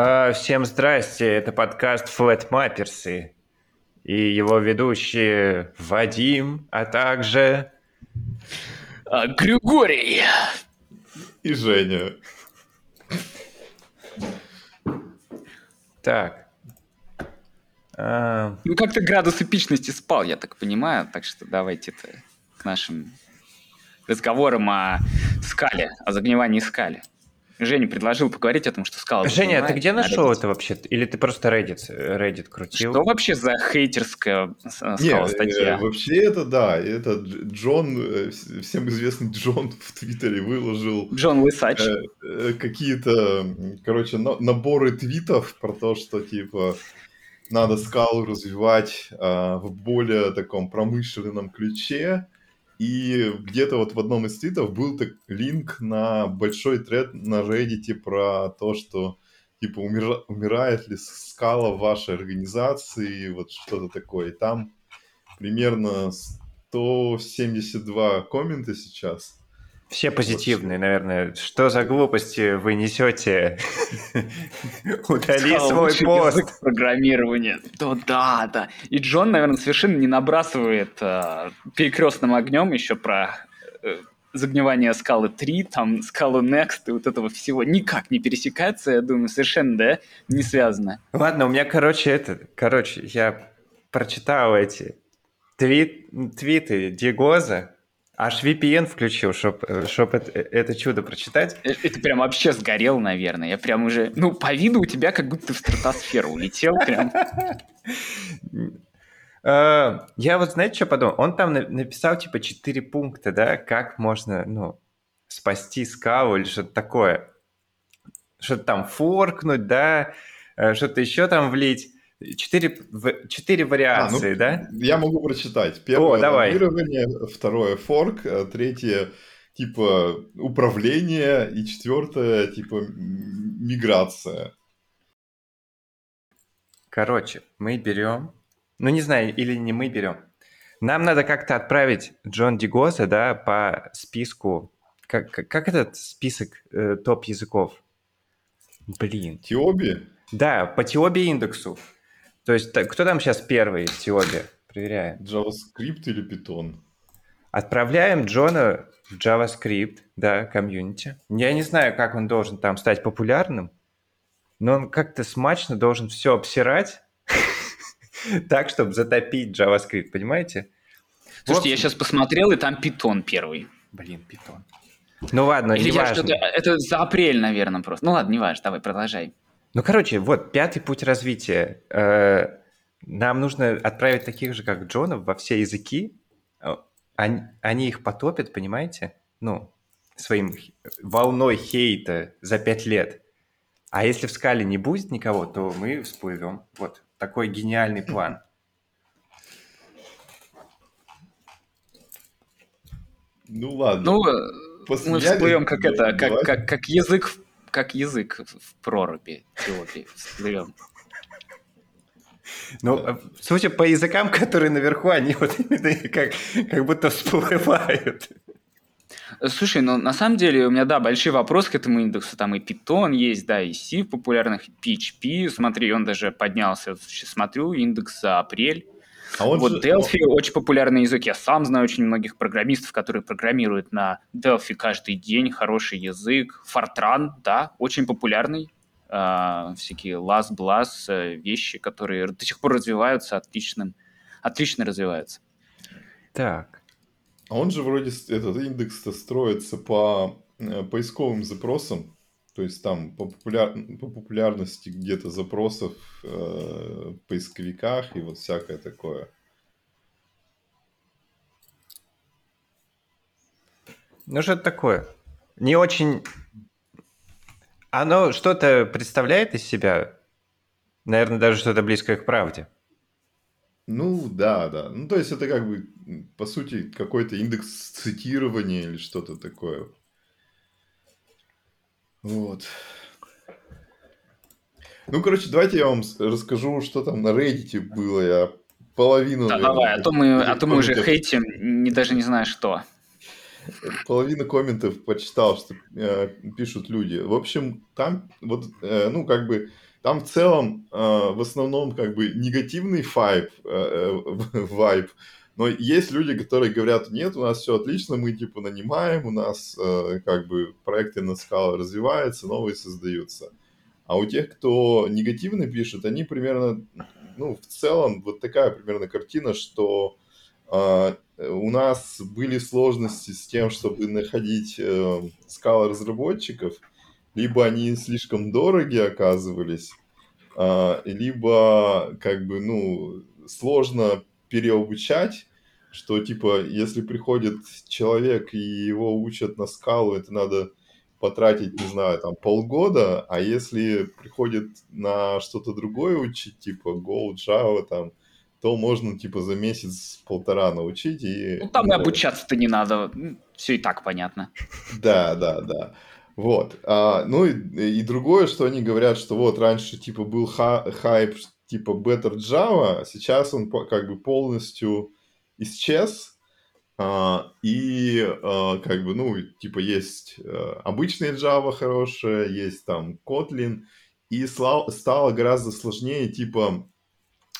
А, всем здрасте, это подкаст Flat Mapperсы и его ведущие Вадим, а также... А, Григорий! И Женя. Так. А... Ну, как-то градус эпичности спал, я так понимаю, так что давайте-то к нашим разговорам о скале, о загнивании скали. Женя предложил поговорить о том, что скала... Женя, ты где нашел это вообще? Или ты просто Reddit, Reddit крутил? Что вообще за хейтерская скала статья? Э, вообще это да, это Джон, э, всем известный Джон в Твиттере выложил... Джон Лысач. Э, э, какие-то, короче, наборы твитов про то, что типа надо скалу развивать э, в более таком промышленном ключе, и где-то вот в одном из твитов был так линк на большой тред на Reddit про то, что типа умира, умирает ли скала в вашей организации, вот что-то такое. И там примерно 172 коммента сейчас. Все позитивные, наверное. Что за глупости вы несете? Удали свой пост. Программирование. Да, да, да. И Джон, наверное, совершенно не набрасывает э, перекрестным огнем еще про э, загнивание скалы 3, там скалу Next и вот этого всего никак не пересекается, я думаю, совершенно, да, не связано. Ладно, у меня, короче, это, короче, я прочитал эти твит, твиты Дигоза, Аж VPN включил, чтобы чтоб это, это чудо прочитать. Э, это прям вообще сгорел, наверное. Я прям уже... Ну, по виду у тебя как будто в стратосферу улетел прям. Э, я вот, знаете, что подумал? Он там написал, типа, четыре пункта, да, как можно, ну, спасти скалу или что-то такое. Что-то там форкнуть, да, э, что-то еще там влить. Четыре, четыре вариации, а, ну, да? Я могу прочитать. Первое О, давай. второе форк, э, третье типа управление и четвертое типа миграция. Короче, мы берем, ну не знаю, или не мы берем. Нам надо как-то отправить Джон Дигоса, да, по списку. Как, как этот список э, топ языков? Блин. Тиоби? Да, по Тиоби индексу. То есть кто там сейчас первый в Тиобе? Проверяем. JavaScript или Python? Отправляем Джона в JavaScript, да, комьюнити. Я не знаю, как он должен там стать популярным, но он как-то смачно должен все обсирать так, чтобы затопить JavaScript, понимаете? Слушайте, я сейчас посмотрел, и там Python первый. Блин, Python. Ну ладно, Или не важно. Это за апрель, наверное, просто. Ну ладно, не важно, давай, продолжай. Ну, короче, вот пятый путь развития. Э, нам нужно отправить таких же, как Джонов, во все языки. Э, они, они их потопят, понимаете? Ну, своим волной хейта за пять лет. А если в скале не будет никого, то мы всплывем. Вот такой гениальный план. Ну ладно. Ну, После мы всплывем как это, как, как, как язык как язык в проруби Эфиопии всплывем. Ну, судя по языкам, которые наверху, они вот именно как, как будто всплывают. Слушай, ну на самом деле у меня, да, большие вопросы к этому индексу. Там и Python есть, да, и C в популярных, PHP. Смотри, он даже поднялся. Сейчас смотрю, индекс за апрель. А вот же... Delphi очень популярный язык. Я сам знаю очень многих программистов, которые программируют на Delphi каждый день. Хороший язык. Fortran, да, очень популярный. Uh, всякие Last Blast, uh, вещи, которые до сих пор развиваются отличным, отлично развиваются. Так. А он же вроде, этот индекс-то строится по э, поисковым запросам. То есть там по, популяр... по популярности где-то запросов э, в поисковиках и вот всякое такое. Ну, что это такое? Не очень... Оно что-то представляет из себя? Наверное, даже что-то близкое к правде. Ну, да, да. Ну, то есть это как бы, по сути, какой-то индекс цитирования или что-то такое. Вот. Ну, короче, давайте я вам расскажу, что там на Reddit было. Я половину... Да, давай, а то мы, а то мы уже хейтим, не, даже не знаю что. половину комментов почитал, что э, пишут люди. В общем, там вот, э, ну, как бы, там в целом э, в основном как бы негативный вайб, э, э вайб, но есть люди, которые говорят, нет, у нас все отлично, мы типа нанимаем, у нас э, как бы проекты на скала развиваются, новые создаются. А у тех, кто негативно пишет, они примерно, ну, в целом, вот такая примерно картина, что э, у нас были сложности с тем, чтобы находить э, скалы разработчиков, либо они слишком дороги оказывались, э, либо как бы, ну, сложно переобучать, что типа, если приходит человек и его учат на скалу, это надо потратить, не знаю, там полгода, а если приходит на что-то другое учить, типа Go, Java, там, то можно типа за месяц-полтора научить и... Ну там и обучаться-то не надо, все и так понятно. Да, да, да. Вот. А, ну и, и другое, что они говорят, что вот раньше типа был ха- хайп типа Better Java, а сейчас он как бы полностью исчез, а, и а, как бы, ну, типа есть а, обычная Java хорошая, есть там Kotlin, и стало гораздо сложнее, типа,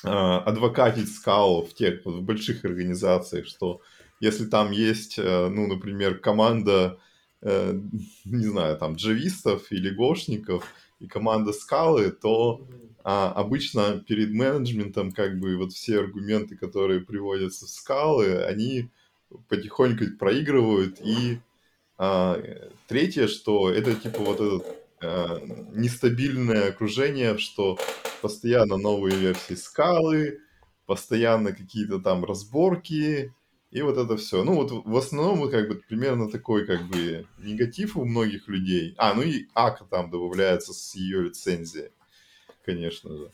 адвокатить скалу в тех в больших организациях, что если там есть, ну, например, команда, не знаю, там, джавистов или гошников и команда скалы, то а обычно перед менеджментом как бы вот все аргументы, которые приводятся в скалы, они потихоньку проигрывают. И а, третье, что это типа вот это а, нестабильное окружение, что постоянно новые версии скалы, постоянно какие-то там разборки, и вот это все. Ну вот в основном как бы примерно такой как бы негатив у многих людей. А, ну и АК там добавляется с ее лицензией, конечно же.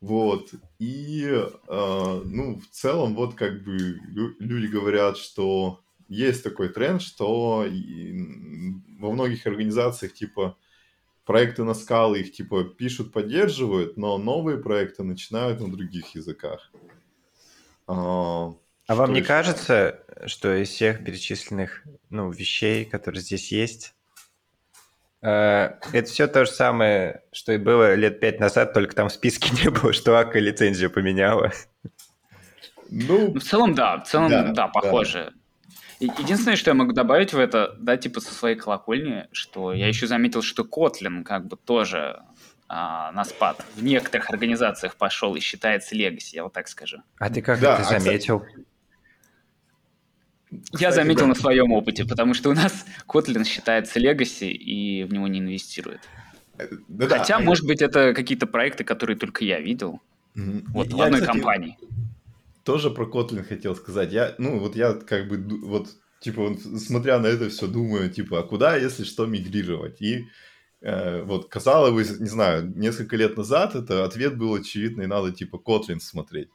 Вот. И, э, ну, в целом, вот как бы люди говорят, что есть такой тренд, что во многих организациях, типа, проекты на скалы их, типа, пишут, поддерживают, но новые проекты начинают на других языках. А, а вам не кажется, что из всех перечисленных, ну, вещей, которые здесь есть, Э, это все то же самое, что и было лет пять назад, только там в списке не было, что АК лицензию поменяла. Ну, в целом, да, в целом, да, да похоже. Да. Единственное, что я могу добавить в это, да, типа со своей колокольни, что я еще заметил, что Kotlin как бы тоже а, на спад в некоторых организациях пошел и считается легаси, я вот так скажу. А ты как да, это а, заметил? Кстати, я заметил да. на своем опыте, потому что у нас Kotlin считается legacy и в него не инвестирует. Да, Хотя, да. может быть, это какие-то проекты, которые только я видел. Mm-hmm. Вот, я, в одной кстати, компании. Тоже про Kotlin хотел сказать. Я, ну, вот я как бы, вот, типа, смотря на это все, думаю, типа, а куда, если что, мигрировать? И э, вот, казалось бы, не знаю, несколько лет назад это ответ был очевидный, надо, типа, Kotlin смотреть.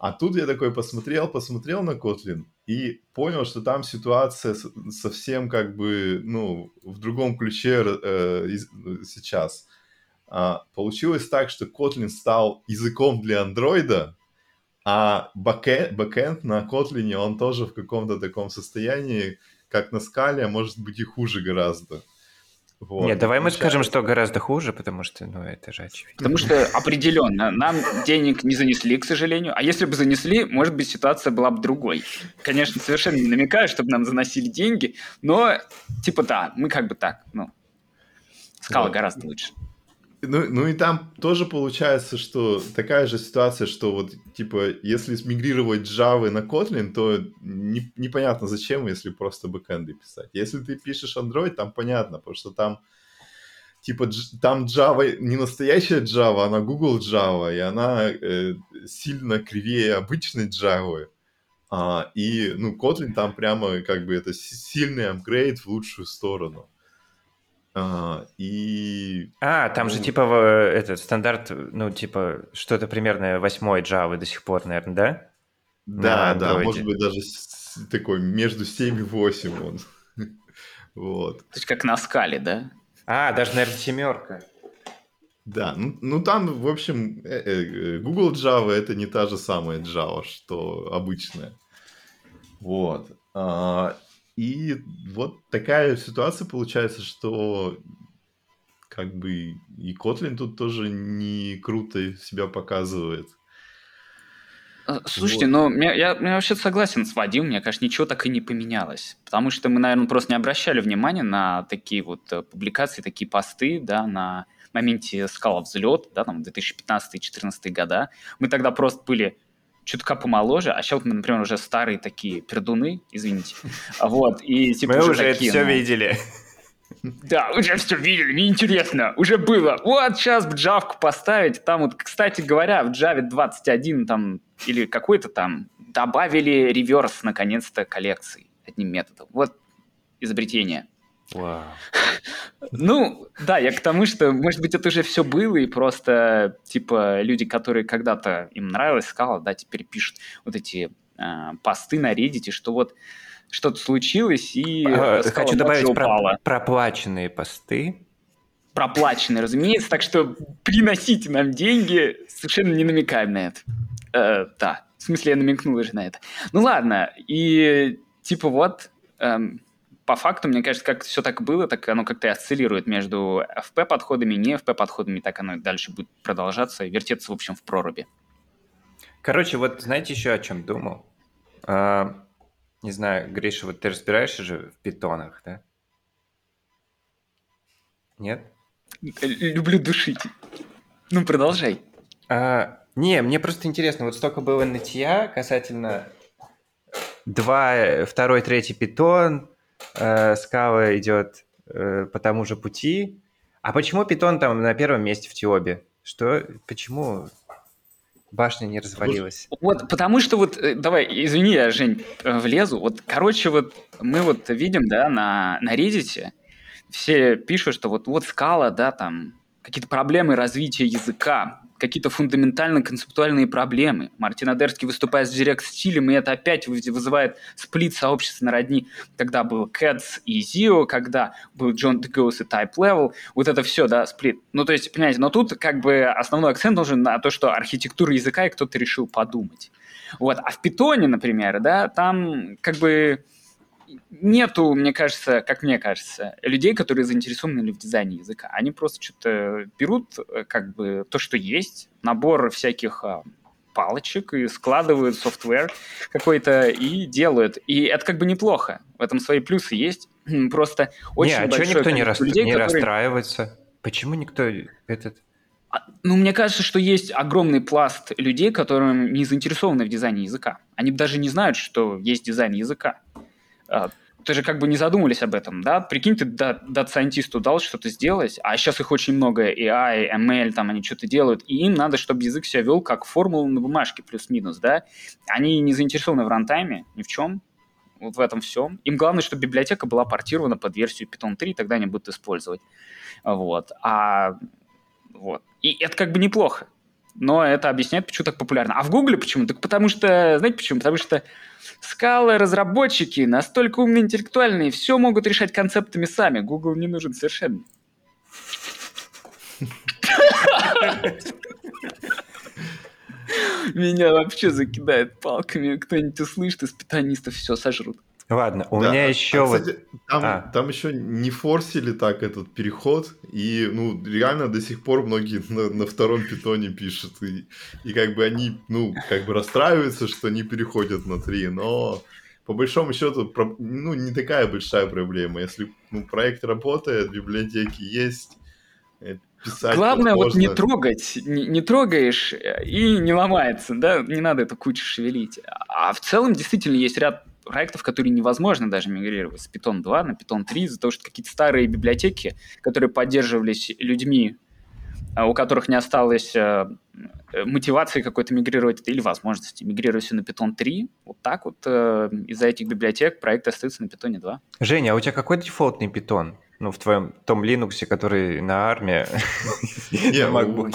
А тут я такой посмотрел, посмотрел на Kotlin и понял, что там ситуация совсем как бы, ну, в другом ключе э, сейчас. А, получилось так, что Kotlin стал языком для андроида, а бэкэнд, на Kotlin, он тоже в каком-то таком состоянии, как на скале, а может быть и хуже гораздо. Вот. Нет, давай мы скажем, что гораздо хуже, потому что, ну, это же очевидно. Потому что определенно нам денег не занесли, к сожалению. А если бы занесли, может быть, ситуация была бы другой. Конечно, совершенно не намекаю, чтобы нам заносили деньги, но, типа, да, мы как бы так, ну, скала вот. гораздо лучше. Ну, ну и там тоже получается, что такая же ситуация, что вот, типа, если смигрировать Java на Kotlin, то не, непонятно зачем, если просто бэкэнды писать. Если ты пишешь Android, там понятно, потому что там, типа, там Java не настоящая Java, она Google Java, и она э, сильно кривее обычной Java. А, и, ну, Kotlin там прямо, как бы, это сильный апгрейд в лучшую сторону. А, и... А, там же типа этот стандарт, ну типа что-то примерно восьмой Java до сих пор, наверное, да? Да, да, может быть даже такой между 7 и 8 он. вот. То есть как на скале, да? А, даже, наверное, семерка. Да, ну, ну там, в общем, э, э, Google Java это не та же самая Java, что обычная. Вот. А, И вот такая ситуация получается, что как бы и Котлин тут тоже не круто себя показывает. Э, слушайте, вот. ну, я, я, я вообще согласен с Вадимом, мне кажется, ничего так и не поменялось. Потому что мы, наверное, просто не обращали внимания на такие вот э, публикации, такие посты, да, на моменте скала взлет, да, там 2015-2014 года. Мы тогда просто были чутка помоложе, а сейчас мы, например, уже старые такие пердуны, извините. Вот, и типа Мы уже, такие, это все ну, видели. Да, уже все видели, неинтересно, уже было. Вот сейчас бы джавку поставить, там вот, кстати говоря, в Java 21 там или какой-то там добавили реверс наконец-то коллекции одним методом. Вот изобретение. Wow. Ну, да, я к тому, что, может быть, это уже все было, и просто, типа, люди, которые когда-то им нравилось, скала, да, теперь пишут вот эти э, посты на Reddit, что вот что-то случилось, и а, Хочу добавить про проплаченные посты. Проплаченные, разумеется, так что приносите нам деньги, совершенно не намекаем на это. Э, да, в смысле, я намекнул уже на это. Ну ладно, и типа вот, эм, по факту, мне кажется, как все так было, так оно как-то осциллирует между FP-подходами и не FP-подходами, так оно дальше будет продолжаться и вертеться, в общем, в проруби. Короче, вот знаете еще о чем думал? А, не знаю, Гриша, вот ты разбираешься же в питонах, да? Нет? Люблю душить. Ну, продолжай. А, не, мне просто интересно, вот столько было нытья касательно два, второй, третий питон, э, скала идет э, по тому же пути. А почему питон там на первом месте в Тиобе? Что, почему башня не развалилась? Вот, потому что вот, э, давай, извини, я, Жень, э, влезу. Вот, короче, вот мы вот видим, да, на, на Reddit все пишут, что вот, вот скала, да, там, какие-то проблемы развития языка какие-то фундаментально концептуальные проблемы. Мартин Адерский выступает с директ-стилем, и это опять вызывает сплит сообщества на родни. Когда был Cats и Zio, когда был John DeGoes и Type Level, вот это все, да, сплит. Ну, то есть, понимаете, но тут как бы основной акцент должен на то, что архитектура языка, и кто-то решил подумать. Вот. А в питоне, например, да, там как бы нету, мне кажется, как мне кажется, людей, которые заинтересованы в дизайне языка. Они просто что-то берут, э, как бы, то, что есть, набор всяких а, палочек и складывают софтвер какой-то и делают. И это как бы неплохо. В этом свои плюсы есть. Просто очень не, а большое никто не, рас... людей, не которые... расстраивается? Почему никто этот... А, ну, мне кажется, что есть огромный пласт людей, которые не заинтересованы в дизайне языка. Они даже не знают, что есть дизайн языка. А, ты же как бы не задумались об этом, да? Прикинь, ты дат-сайентисту дал что-то сделать, а сейчас их очень много, AI, ML, там они что-то делают, и им надо, чтобы язык себя вел как формулу на бумажке плюс-минус, да? Они не заинтересованы в рантайме ни в чем, вот в этом всем. Им главное, чтобы библиотека была портирована под версию Python 3, тогда они будут использовать. Вот. А вот. И это как бы неплохо. Но это объясняет, почему так популярно. А в Гугле почему? Так потому что, знаете почему? Потому что скалы, разработчики настолько умные, интеллектуальные, все могут решать концептами сами. Google не нужен совершенно. Меня вообще закидает палками. Кто-нибудь услышит из питанистов, все сожрут. Ладно, у да. меня еще а, кстати, вот... Там, а. там еще не форсили так этот переход, и, ну, реально до сих пор многие на, на втором питоне пишут, и, и как бы они, ну, как бы расстраиваются, что они переходят на три, но по большому счету, ну, не такая большая проблема. Если ну, проект работает, библиотеки есть, э, писать Главное вот не трогать, не, не трогаешь э, и не ломается, да, не надо эту кучу шевелить. А в целом действительно есть ряд проектов, которые невозможно даже мигрировать с Python 2 на Python 3 из-за того, что какие-то старые библиотеки, которые поддерживались людьми, а, у которых не осталось э, мотивации какой-то мигрировать или возможности мигрировать все на Python 3. Вот так вот э, из-за этих библиотек проект остается на Python 2. Женя, а у тебя какой дефолтный Python? Ну, в твоем том Linux, который на армии, не, на MacBook.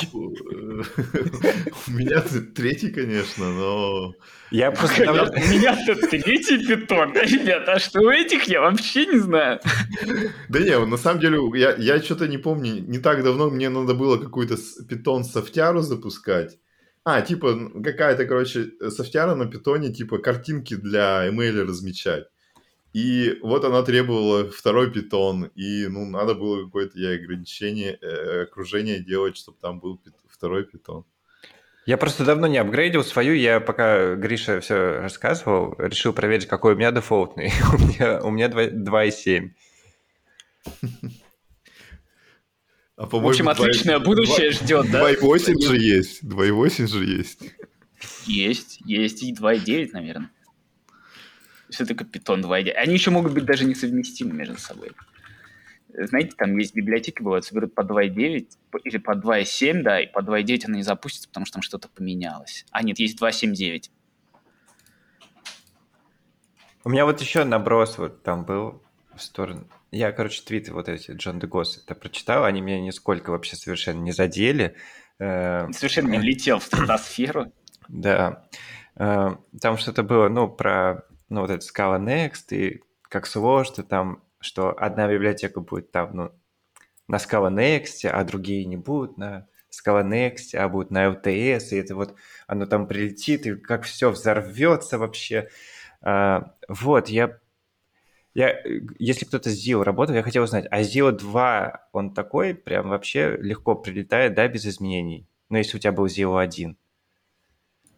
У меня третий, конечно, но... Я просто... У меня-то третий питон, ребята, а что у этих, я вообще не знаю. Да не, на самом деле, я, я что-то не помню, не так давно мне надо было какой-то питон софтяру запускать. А, типа, какая-то, короче, софтяра на питоне, типа, картинки для email размечать. И вот она требовала второй питон, и, ну, надо было какое-то ей ограничение, э, окружение делать, чтобы там был пит- второй питон. Я просто давно не апгрейдил свою, я пока Гриша все рассказывал, решил проверить, какой у меня дефолтный. у меня, у меня 2,7. А, В общем, отличное будущее ждет, да? 2,8 же есть. 2,8 же есть. Есть, есть и 2,9, наверное. Все-таки питон 2,9. Они еще могут быть даже несовместимы между собой. Знаете, там есть библиотеки, бывают, соберут по 2.9 или по 2.7, да, и по 2.9 она не запустится, потому что там что-то поменялось. А нет, есть 2.7.9. У меня вот еще наброс вот там был в сторону. Я, короче, твиты вот эти Джон Дегос это прочитал, они меня нисколько вообще совершенно не задели. Э, Совершенно не влетел в стратосферу. Да. Э, там что-то было, ну, про ну, вот это Scala Next, и как сложно там что одна библиотека будет там ну, на Scala Next, а другие не будут на Scala Next, а будут на LTS, и это вот оно там прилетит, и как все взорвется вообще. А, вот, я, я, если кто-то с Zio работал, я хотел узнать, а Zio 2, он такой, прям вообще легко прилетает, да, без изменений? Ну, если у тебя был Zio 1.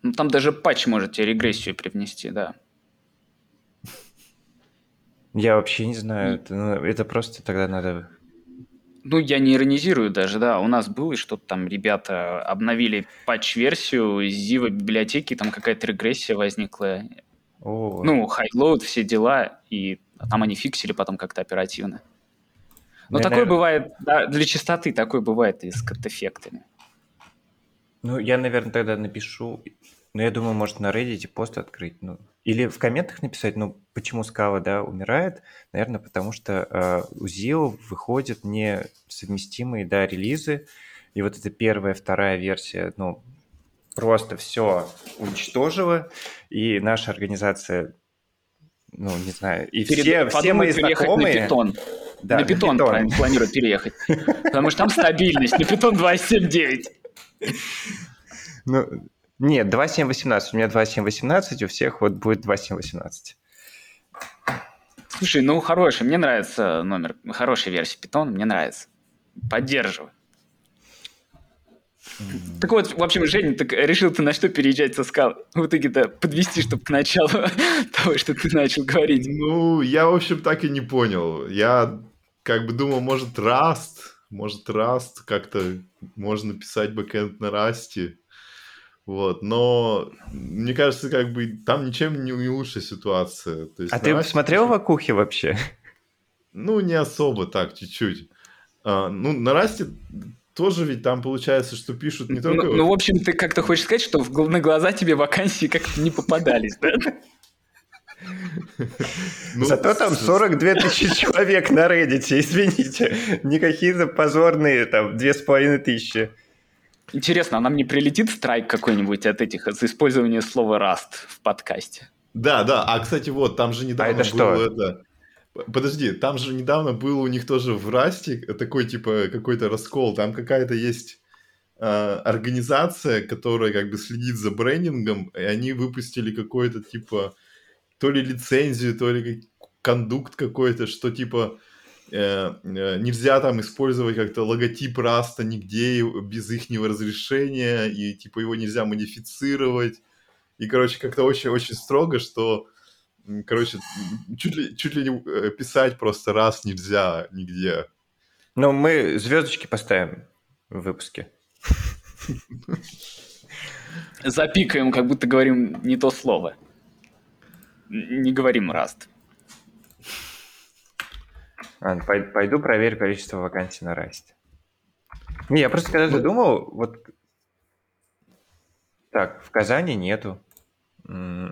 Ну, там даже патч может тебе регрессию привнести, да. Я вообще не знаю, это, ну, это просто тогда надо... Ну, я не иронизирую даже, да. У нас было что-то там, ребята обновили патч-версию ZIO библиотеки, там какая-то регрессия возникла. О. Ну, highload, все дела, и там они фиксили потом как-то оперативно. Но ну, такое наверное... бывает, да, для чистоты такое бывает и с Cats Effect ами. Ну, я, наверное, тогда напишу, но я думаю, может на Reddit пост открыть, ну, или в комментах написать, ну, почему скала, да, умирает? Наверное, потому что э, у ZIO выходят несовместимые, да, релизы, и вот эта первая, вторая версия, ну, просто все уничтожила, и наша организация, ну, не знаю, и Перед, все, все мои знакомые... На питон. Да, на, на питон, питон. планируют переехать, потому что там стабильность, на питон 2.7.9. Ну, нет, 2.7.18. У меня 2.7.18, у всех вот будет 2.7.18. Слушай, ну хороший, мне нравится номер, хорошая версия Python, мне нравится. Поддерживаю. Mm-hmm. Так вот, в общем, Женя, так решил ты на что переезжать со скал? В итоге-то подвести, чтобы к началу того, что ты начал говорить. Ну, я, в общем, так и не понял. Я как бы думал, может, Rust, может, Rust как-то можно писать бэкэнд на Rust. Вот, но мне кажется, как бы там ничем не, не лучшая ситуация. То есть, а ты посмотрел чуть... в Акухе вообще? Ну, не особо так, чуть-чуть. А, ну, на Расте тоже ведь там получается, что пишут не только... Ну, ну в общем, ты как-то хочешь сказать, что в, на глаза тебе вакансии как-то не попадались, да? Ну, Зато там 42 тысячи человек на Reddit, извините. Никакие позорные там 2,5 тысячи. Интересно, а нам не прилетит страйк какой-нибудь от этих за использование слова Rust в подкасте? Да, да. А, кстати, вот, там же недавно а это было что? это... Подожди, там же недавно был у них тоже в Расте такой, типа, какой-то раскол. Там какая-то есть э, организация, которая как бы следит за брендингом, и они выпустили какой-то, типа, то ли лицензию, то ли кондукт какой-то, что, типа, нельзя там использовать как-то логотип Раста нигде без их разрешения, и типа его нельзя модифицировать. И, короче, как-то очень-очень строго, что, короче, чуть ли, чуть ли не э, писать просто раз нельзя нигде. Ну, мы звездочки поставим в выпуске. Запикаем, как будто говорим не то слово. Не говорим раст. Ладно, пойду проверю количество вакансий на Расте. Не, я просто когда-то думал, вот... Так, в Казани нету. Ты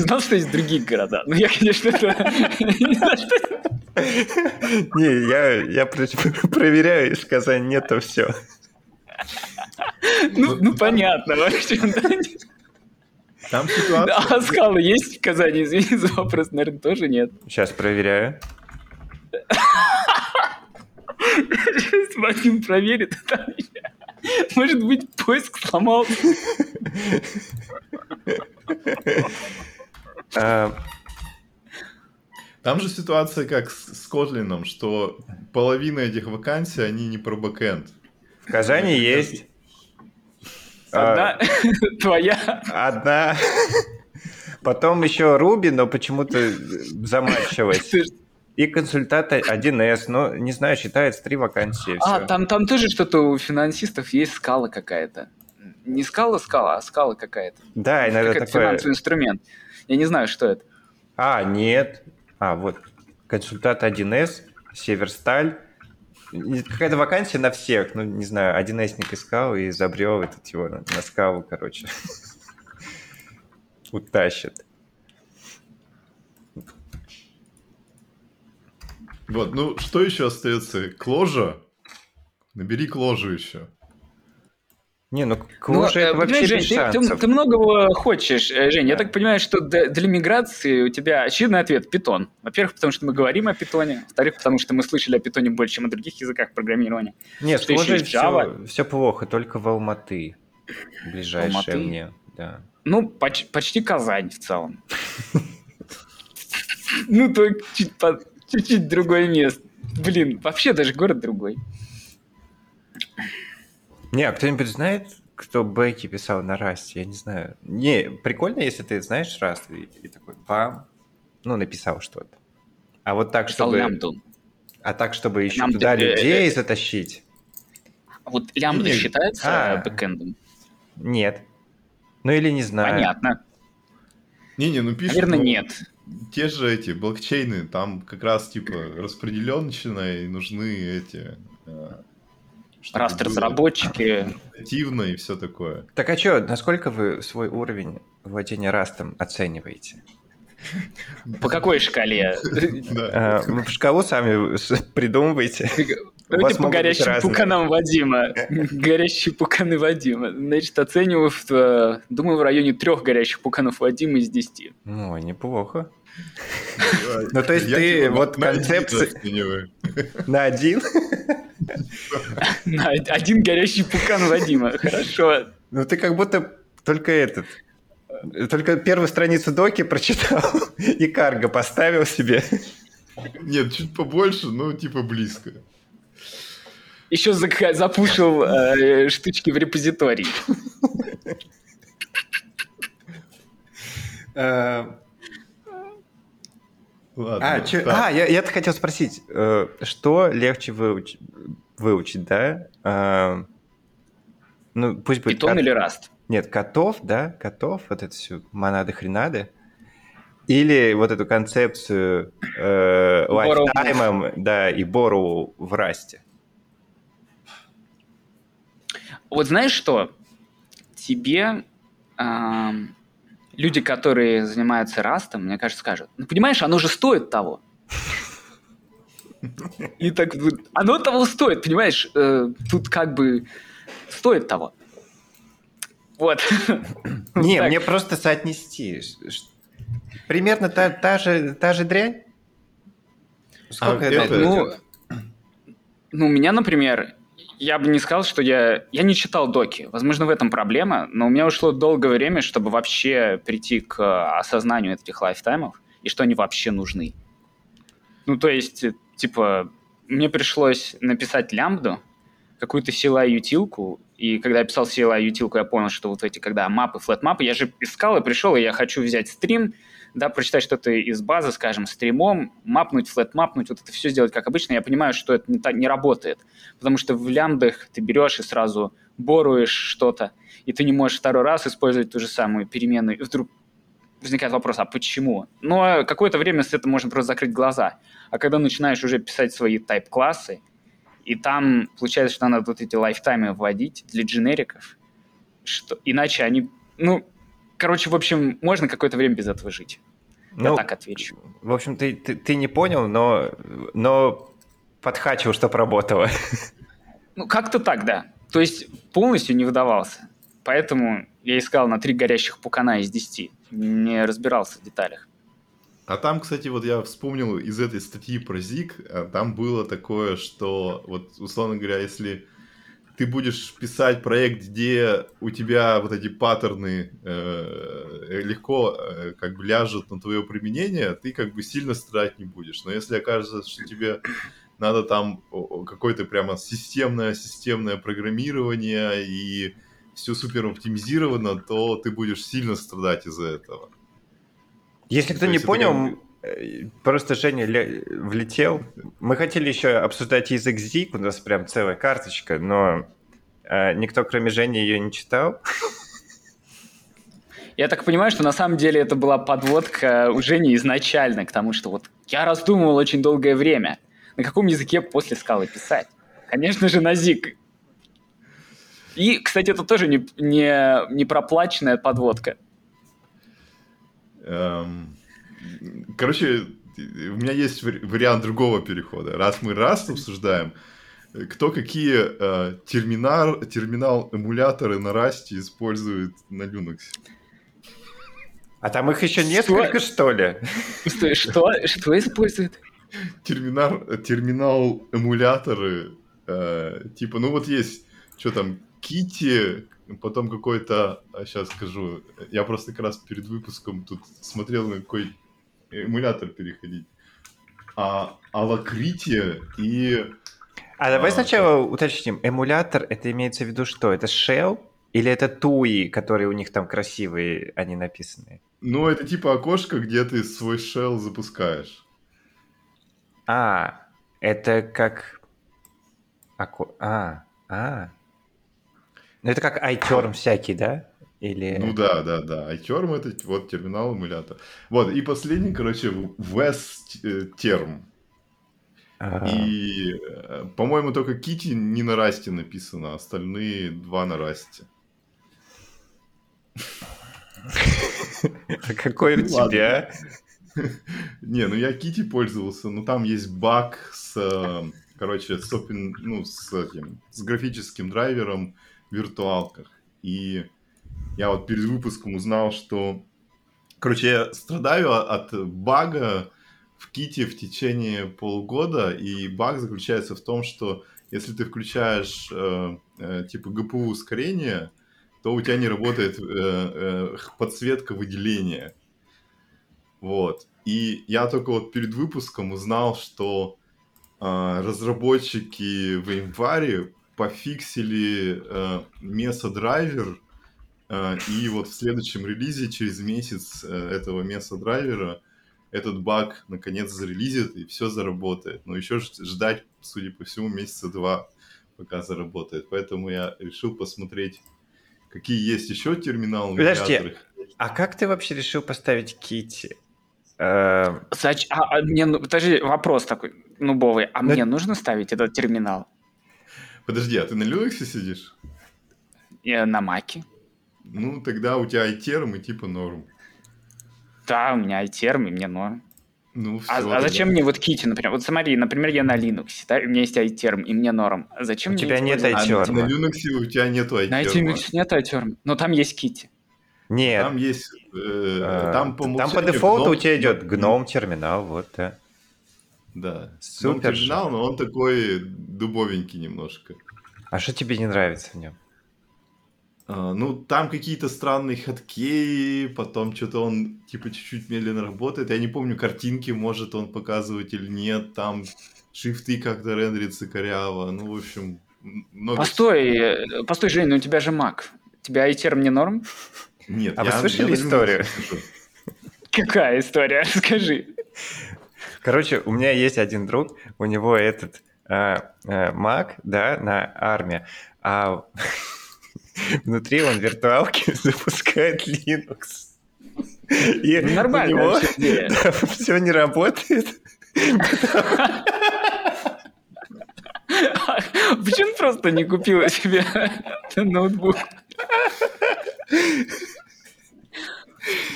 знал, что есть другие города? Ну, я, конечно, это... Не, я, я проверяю, из Казани нету все. Ну, ну понятно, вообще. Там ситуация... А скалы есть в Казани? Извини за вопрос, наверное, тоже нет. Сейчас проверяю. Сейчас Вадим проверит. Может быть, поиск сломался. А, Там же ситуация как с, с Kotlin, что половина этих вакансий, они не про бэкэнд. В Казани есть. Одна твоя. Одна. Потом еще Руби, но почему-то замачивать. И консультант 1С, но не знаю, считается три вакансии. А, там, там тоже что-то у финансистов есть скала какая-то. Не скала скала, а скала какая-то. Да, иногда Какой-то такое. финансовый инструмент. Я не знаю, что это. А, нет. А, вот. Консультант 1С, Северсталь. Какая-то вакансия на всех. Ну, не знаю, 1Сник искал и изобрел этот его на скалу, короче. Утащит. Вот, ну что еще остается? Кложа? Набери кложу еще. Не, ну Ну, Клужа э, это вообще понимаешь, без Жень, ты, ты- шансов. ты многого хочешь, э, Жень. Я Да. так понимаю, что д- для миграции у тебя очевидный ответ – питон. Во-первых, потому что мы говорим о питоне. Во-вторых, потому что мы слышали о питоне больше, чем о других языках программирования. Нет, что есть Java? все, плохо, только в Алматы. Ближайшее Алматы? мне, да. Ну, поч- почти Казань в целом. Ну, только чуть-чуть другое место. Блин, вообще даже город другой. Не, а кто-нибудь знает, кто бэки писал на Расте? Я не знаю. Не, прикольно, если ты знаешь Раст и, и такой пам, ну, написал что-то. А вот так, Писал чтобы... лямбду. А так, чтобы еще Лямбда, туда э, людей э, затащить? А Вот лямбда Не, считается а. бэкэндом? Нет. Ну или не знаю. Понятно. Не-не, ну пишут... Наверное, ну, нет. Те же эти блокчейны, там как раз типа распределенщина и нужны эти... чтобы Раст было разработчики. Активно и все такое. Так а что, насколько вы свой уровень владения Растом оцениваете? По какой шкале? А, шкалу сами придумываете? Давайте по горящим пуканам Вадима. Горящие пуканы Вадима. Значит, оцениваю, э, думаю, в районе трех горящих пуканов Вадима из десяти. Ну, неплохо. Ну, то есть ты вот концепцию-. На один? На Один горящий пукан Вадима. Хорошо. Ну, ты как будто только этот... Только первую страницу доки прочитал и карго поставил себе. Нет, чуть побольше, но типа близко. Еще запушил э, штучки в репозитории. А, Ладно. чё- так. а, я, я-то хотел спросить, э, что легче выуч- выучить, да? А, ну, пусть будет... Питон кот- или Раст? Нет, котов, да, котов, вот это все, монады-хренады. Или вот эту концепцию э, лайфтаймом, да, и бору в расте. Вот знаешь что? Тебе ам, люди, которые занимаются растом, мне кажется, скажут, ну, понимаешь, оно же стоит того. И так, оно того стоит, понимаешь? Э, Тут как бы стоит того. Вот. Не, мне просто соотнести. Примерно та, та, же, та же дрянь? Сколько А, это? это- Ну, ну, у меня, например, я бы не сказал, что я... Я не читал доки. Возможно, в этом проблема, но у меня ушло долгое время, чтобы вообще прийти к осознанию этих лайфтаймов и что они вообще нужны. Ну, то есть, э, типа, мне пришлось написать лямбду, какую-то CLI-ютилку, и когда я писал CLI-ютилку, я понял, что вот эти, когда мапы, флэт-мапы, я же искал и пришел, и я хочу взять стрим, да, прочитать что-то из базы, скажем, стримом, мапнуть, флэт-мапнуть, вот это все сделать как обычно, я понимаю, что это не, так, не работает. Потому что в лямбдах ты берешь и сразу боруешь что-то, и ты не можешь второй раз использовать ту же самую перемену, и вдруг возникает вопрос, а почему? Но какое-то время с этим можно просто закрыть глаза. А когда начинаешь уже писать свои тайп-классы, и там получается, что надо вот эти лайфтаймы вводить для дженериков, что иначе они... Ну, короче, в общем, можно какое-то время без этого жить. Я Ну, так отвечу. в общем, ты, ты, ты не понял, но, но подхачивал, чтоб работало. Ну, как-то так, да. То есть полностью не выдавался. Поэтому я искал на три горящих пукана из десяти. Не разбирался в деталях. А там, кстати, вот я вспомнил из этой статьи про ЗИК, а, там было такое, что, вот, условно говоря, если ты будешь писать проект, где у тебя вот эти паттерны э, легко э, как бы ляжут на твое применение, ты как бы сильно страдать не будешь. Но если окажется, что тебе надо там какое-то прямо системное, системное программирование и все супер оптимизировано, то ты будешь сильно страдать из-за этого. Если кто не понял, Э, просто Женя влетел. Мы хотели еще обсуждать язык ZIG, у нас прям целая карточка, но э, никто, кроме Жени, ее не читал. Я так понимаю, что на самом деле это была подводка у Жени изначально к тому, что вот я раздумывал очень долгое время, на каком языке после скалы писать. Конечно же, на ZIG. И, кстати, это тоже не, не, не проплаченная подводка. Um... Короче, у меня есть вариант другого перехода. Раз мы раз обсуждаем, кто какие э, терминал, терминал эмуляторы на расте использует на Linux? А там их еще несколько, что, что ли? Что, что, что использует? Терминал, терминал эмуляторы. Э, типа, ну вот есть, что там, Кити, потом какой-то, сейчас а, скажу, я просто как раз перед выпуском тут смотрел на какой эмулятор переходить. А алакритие и... А давай а, сначала уточним. Эмулятор, это имеется в виду что? Это shell? Или это туи, которые у них там красивые, они написаны? Ну, это типа окошко, где ты свой shell запускаешь. А, это как... Око... А, а. Ну, это как iTerm всякий, да? Или... Ну да, да, да. iTerm это вот терминал эмулятор. Вот, и последний, короче. Ага. И, э, по-моему, только Кити не на расте написано, а остальные два на расте. А какой у ну тебя? Не, ну я Кити пользовался, но там есть баг с, э, короче, с, ну, с, этим, с графическим драйвером виртуалках. И я вот перед выпуском узнал, что... Короче, я страдаю от бага в ките в течение полугода, и баг заключается в том, что если ты включаешь э, э, типа ГПУ ускорение, то у тебя не работает э, э, подсветка выделения. Вот. И я только вот перед выпуском узнал, что э, разработчики в январе пофиксили э, меса-драйвер а, и вот в следующем релизе, через месяц э, этого места драйвера, этот баг наконец зарелизит и все заработает. Но еще ждать, судя по всему, месяца два, пока заработает. Поэтому я решил посмотреть, какие есть еще терминалы. Подожди, а как ты вообще решил поставить Кити? Э, Зач... А, а, мне, ну, подожди, вопрос такой нубовый. А да... мне нужно ставить этот терминал? Подожди, а ты на Linux сидишь? Я на Маке. Ну, тогда у тебя iTerm и типа норм. Да, у меня iTerm и мне норм. Ну, все, а, а зачем мне вот Kitty, например? Вот смотри, например, я на Linux, да, у меня есть iTerm, и мне норм. А зачем у мне тебя нет iTerm. А на Linux у тебя нет iTerm. На Linux нет iTerm, но там есть Kitty. Нет. Там есть... Э, а, там по, там по дефолту у тебя идет гном терминал, вот, да. Да. Супер. терминал, но он такой дубовенький немножко. А что тебе не нравится в нем? А, ну, там какие-то странные хаткеи, потом что-то он, типа, чуть-чуть медленно работает. Я не помню, картинки может он показывать или нет. Там шрифты как-то рендерятся коряво. Ну, в общем, много... Постой, э, постой, Жень, ну у тебя же Mac. Тебя iTerm не норм? Нет. А я, вы слышали я историю? Какая история? Расскажи. Короче, у меня есть один друг, у него этот э, э, Mac, да, на армии, а Внутри он виртуалки запускает Linux. И Нормально. У него да, все не работает. Почему просто не купила себе ноутбук?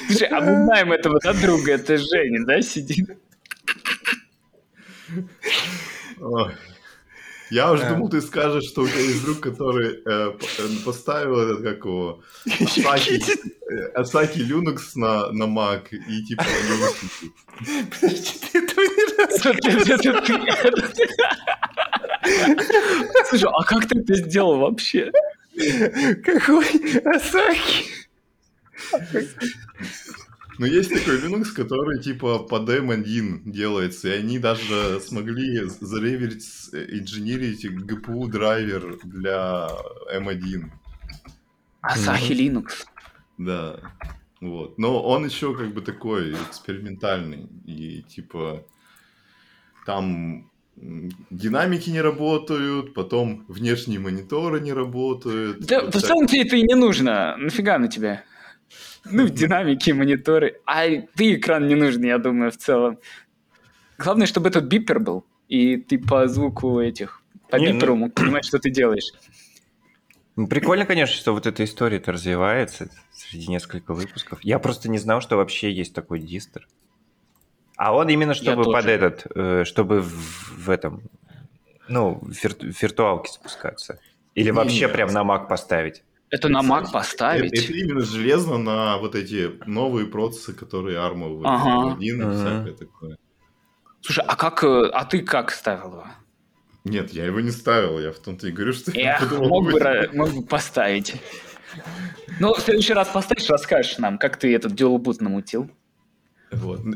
Слушай, а мы знаем этого да, друга, это Женя, да, сидит? Я уже думал, ты скажешь, что у тебя есть друг, который э, э поставил этот, как его, Асаки, Linux на, на Mac и типа. Подожди, ты этого не Слушай, а как ты это сделал вообще? Какой Асахи? Ну, есть такой Linux, который типа под M1 делается, и они даже смогли зареверить, инженерить GPU драйвер для M1. Асахи Linux. Да. Вот. Но он еще как бы такой экспериментальный. И типа там динамики не работают, потом внешние мониторы не работают. Да, вот в так. целом тебе это и не нужно. Нафига на тебе? Ну, динамики, мониторы. А ты экран не нужен, я думаю, в целом. Главное, чтобы этот бипер был, и ты по звуку этих, по Не, ну- биперу мог понимать, что ты делаешь. Ну, Прикольно, конечно, что вот эта история-то развивается среди нескольких выпусков. Я просто не знал, что вообще есть такой дистр. А он именно чтобы под этот, э, чтобы в, в этом, ну, вир- виртуалке спускаться. Или Не, вообще не, прям на Mac поставить. Это на Mac Это, поставить. это именно железно на вот эти новые процессы, которые ARM. Ага. M1 и Мгм. всякое такое. Слушай, а как, э, а ты как ставил его? Нет, я его не ставил, я в том-то и говорю, что я Эх, подумал, мог бы, мог бы поставить. Ну, в следующий раз поставишь, расскажешь нам, как ты этот dual boot намутил. Вот.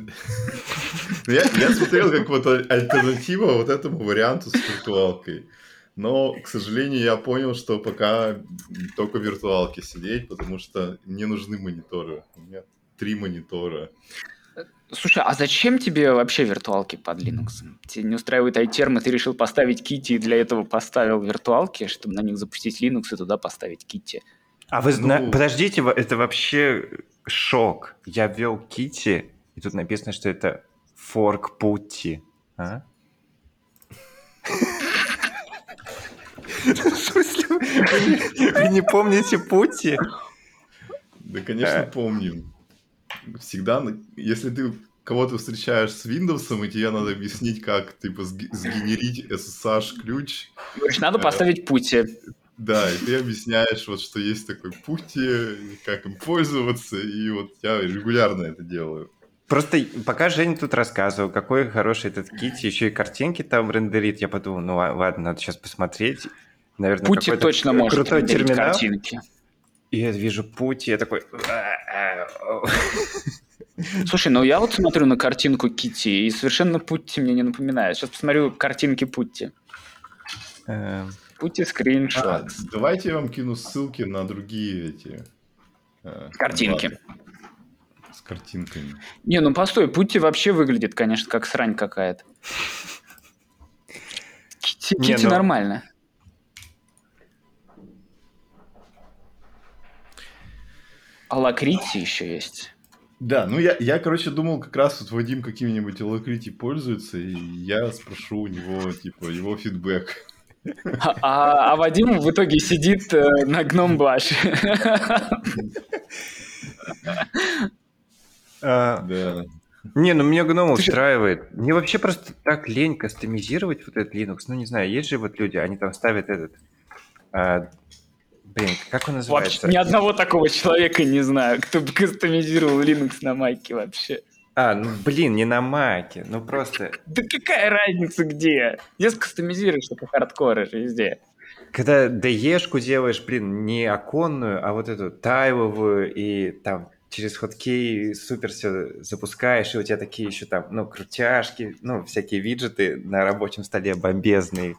Ну, Я, я смотрел как вот аль- альтернатива вот этому варианту с виртуалкой. Но, к сожалению, я понял, что пока только в виртуалке сидеть, потому что мне нужны мониторы. У меня три монитора. Слушай, а зачем тебе вообще виртуалки под Linux? Тебе не устраивает iTerm, и ты решил поставить Kitty, и для этого поставил виртуалки, чтобы на них запустить Linux и туда поставить Kitty. А вы Ну. подождите, во- это вообще шок. Я ввел Кити, и тут написано, что это fork putty. А? В смысле, вы не- помните пути? Да, конечно, Э. помню. Всегда, на- если ты кого-то встречаешь с Windows, и тебе надо объяснить, как типа сге- сгенерить SSH-ключ, надо Э. поставить пути. Да, и ты объясняешь, вот, что есть такой путь, и как им пользоваться, и вот я регулярно это делаю. Просто пока Женя тут рассказывал, какой хороший этот Кити, еще и картинки там рендерит, я подумал, ну ла- ладно, надо сейчас посмотреть. Наверное, Пути точно может крутой терминал. картинки. И я вижу путь, и я такой... Слушай, ну я вот смотрю на картинку Кити, и совершенно Путти мне не напоминает. Сейчас посмотрю картинки Путти. Эм, Путти А, скриншот. давайте я вам кину ссылки на другие эти... э, Картинки. базы С картинками. Не, ну постой, Путти вообще выглядит, конечно, как срань какая-то. Кити ну- нормально. А Лакрити еще есть. Да, ну я, я, короче, думал, как раз вот Вадим какими-нибудь Alacrity пользуется, и я спрошу у него, типа, его фидбэк. А, а- а Вадим в итоге сидит э, на гном баше. а, Да. Не, ну меня гном устраивает. Мне вообще просто так лень кастомизировать вот этот Linux. Ну, не знаю, есть же вот люди, они там ставят этот... блин, как он Вообще называется? ни одного такого человека не знаю, кто бы кастомизировал Linux на майке вообще. А, ну, блин, не на маке, ну просто... Да какая разница где? Если кастомизируешь, это хардкор же везде. Когда DE-шку делаешь, блин, не оконную, а вот эту тайловую, и там через хоткей супер все запускаешь, и у тебя такие еще там, ну, крутяшки, ну, всякие виджеты на рабочем столе бомбезные.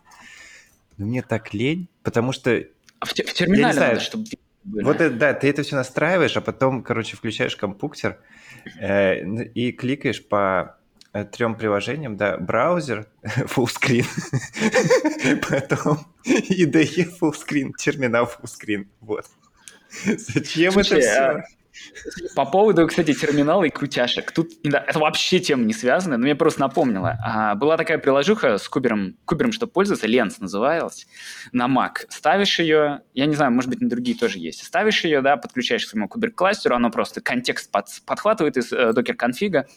Но мне так лень, потому что А в, в терминале знаю. надо, чтобы были. Вот это, да, ты это все настраиваешь, а потом, короче, включаешь компьютер э, и кликаешь по э, трем приложениям, да, браузер, fullscreen, потом IDE fullscreen, терминал fullscreen, вот. Зачем Слушай, это а По поводу, кстати, терминала и крутяшек. Тут да, это вообще тема не связана, но мне просто напомнило. А, была такая приложуха с кубером, кубером, чтобы пользоваться, Lens называлась, на Mac. Ставишь ее, я не знаю, может быть, на другие тоже есть. Ставишь ее, да, подключаешь к своему кубер-кластеру, оно просто контекст под- подхватывает из э, Docker-конфига,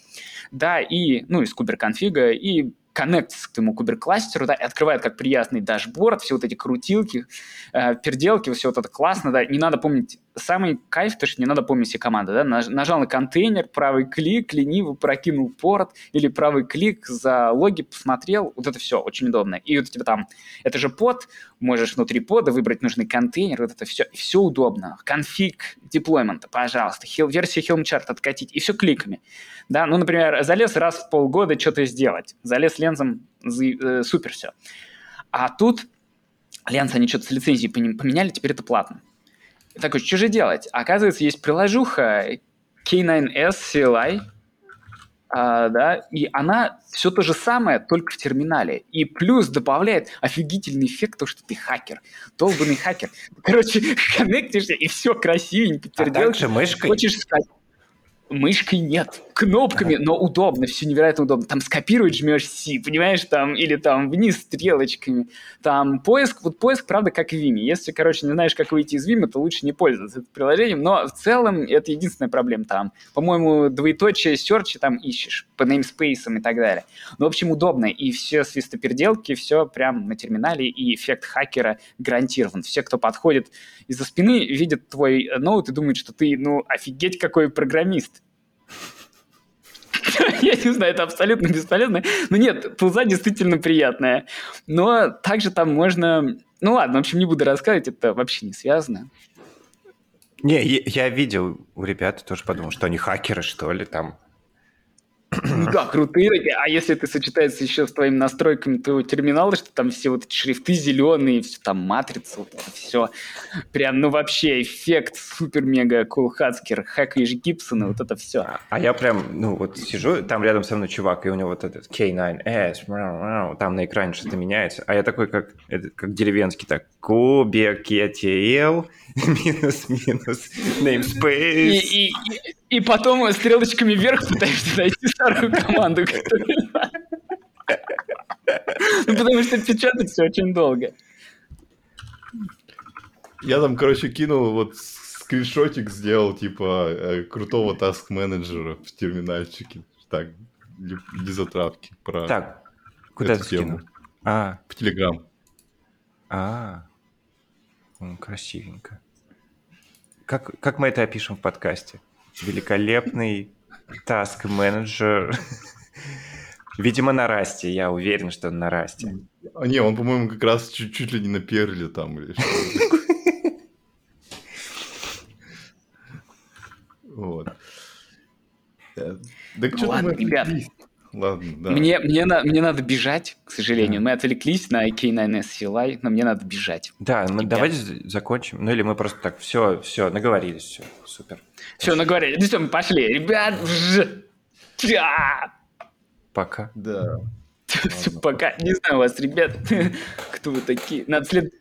да, и, ну, из кубер-конфига, и коннектится к твоему кубер-кластеру, да, и открывает как приятный дашборд, все вот эти крутилки, э, переделки, все вот это классно, да, не надо помнить самый кайф, то, что не надо помнить все команды, да, нажал на контейнер, правый клик, лениво прокинул порт, или правый клик за логи посмотрел, вот это все очень удобно. И вот у тебя там, это же под, можешь внутри пода выбрать нужный контейнер, вот это все, все удобно. Конфиг deployment а, пожалуйста, хил, версию Helm chart откатить, и все кликами. Да, ну, например, залез раз в полгода что-то сделать, залез Lens ом, э, супер все. А тут а Lens, они что-то с лицензией поменяли, теперь это платно. Такой, что же делать? Оказывается, есть приложуха K9S CLI, а, да, и она все то же самое, только в терминале. И плюс добавляет офигительный эффект, то, что ты хакер, долбанный хакер. Короче, коннектишься, и все красивенько. А также мышкой? Хочешь сказать, Мышкой нет, кнопками, но удобно, все невероятно удобно. Там скопировать жмешь C, понимаешь, там, или там вниз стрелочками. Там поиск, вот поиск, правда, как в Vime. Если, короче, не знаешь, как выйти из Vime, то лучше не пользоваться этим приложением, но в целом это единственная проблема там. По-моему, двоеточие search там ищешь по namespace и так далее. Ну, в общем, удобно, и все свистоперделки, все прям на терминале, и эффект хакера гарантирован. Все, кто подходит из-за спины, видят твой ноут и думают, что ты, ну, офигеть какой программист Я не знаю, это абсолютно бесполезно. Но нет, тулза действительно приятная. Но также там можно... Ну ладно, в общем, не буду рассказывать, это вообще не связано. Не, я видел у ребят, тоже подумал, что они хакеры, что ли, там ну да, крутые такие. А если это сочетается еще с твоими настройками твоего терминала, что там все вот эти шрифты зеленые, все там матрица, вот это все. Прям, ну вообще, эффект супер-мега кул хацкер, хэкаешь Гибсона, вот это все. А, а я прям, ну вот сижу, там рядом со мной чувак, и у него вот этот K9S, там на экране что-то меняется, а я такой, как, как деревенский, так, кубик ETL, минус-минус, namespace. И, и, и потом стрелочками вверх пытаешься найти старую команду. Ну, потому что печатать все очень долго. Я там, короче, кинул вот скриншотик сделал, типа, э, крутого таск-менеджера в терминальчике. Так, для затравки. Про так, куда ты скинул? А. В Телеграм. А, красивенько. Как, как мы это опишем в подкасте? Великолепный таск-менеджер. Видимо, на расте. Я уверен, что на расте. А не, он, по-моему, как раз чуть, чуть ли не на перле там или что Вот. Э, да что Ладно, ребят. Ладно, да. Мне, мне, на, мне надо бежать, к сожалению. Мы отвлеклись на K9S CLI, но мне надо бежать. Да, мы давайте закончим. Ну или мы просто так, все, все, наговорились, все, супер. Все, наговорились. Ну что, мы пошли. Ребят, Пока. Да. Все, пока. Не знаю вас, ребят, кто вы такие. Надо след...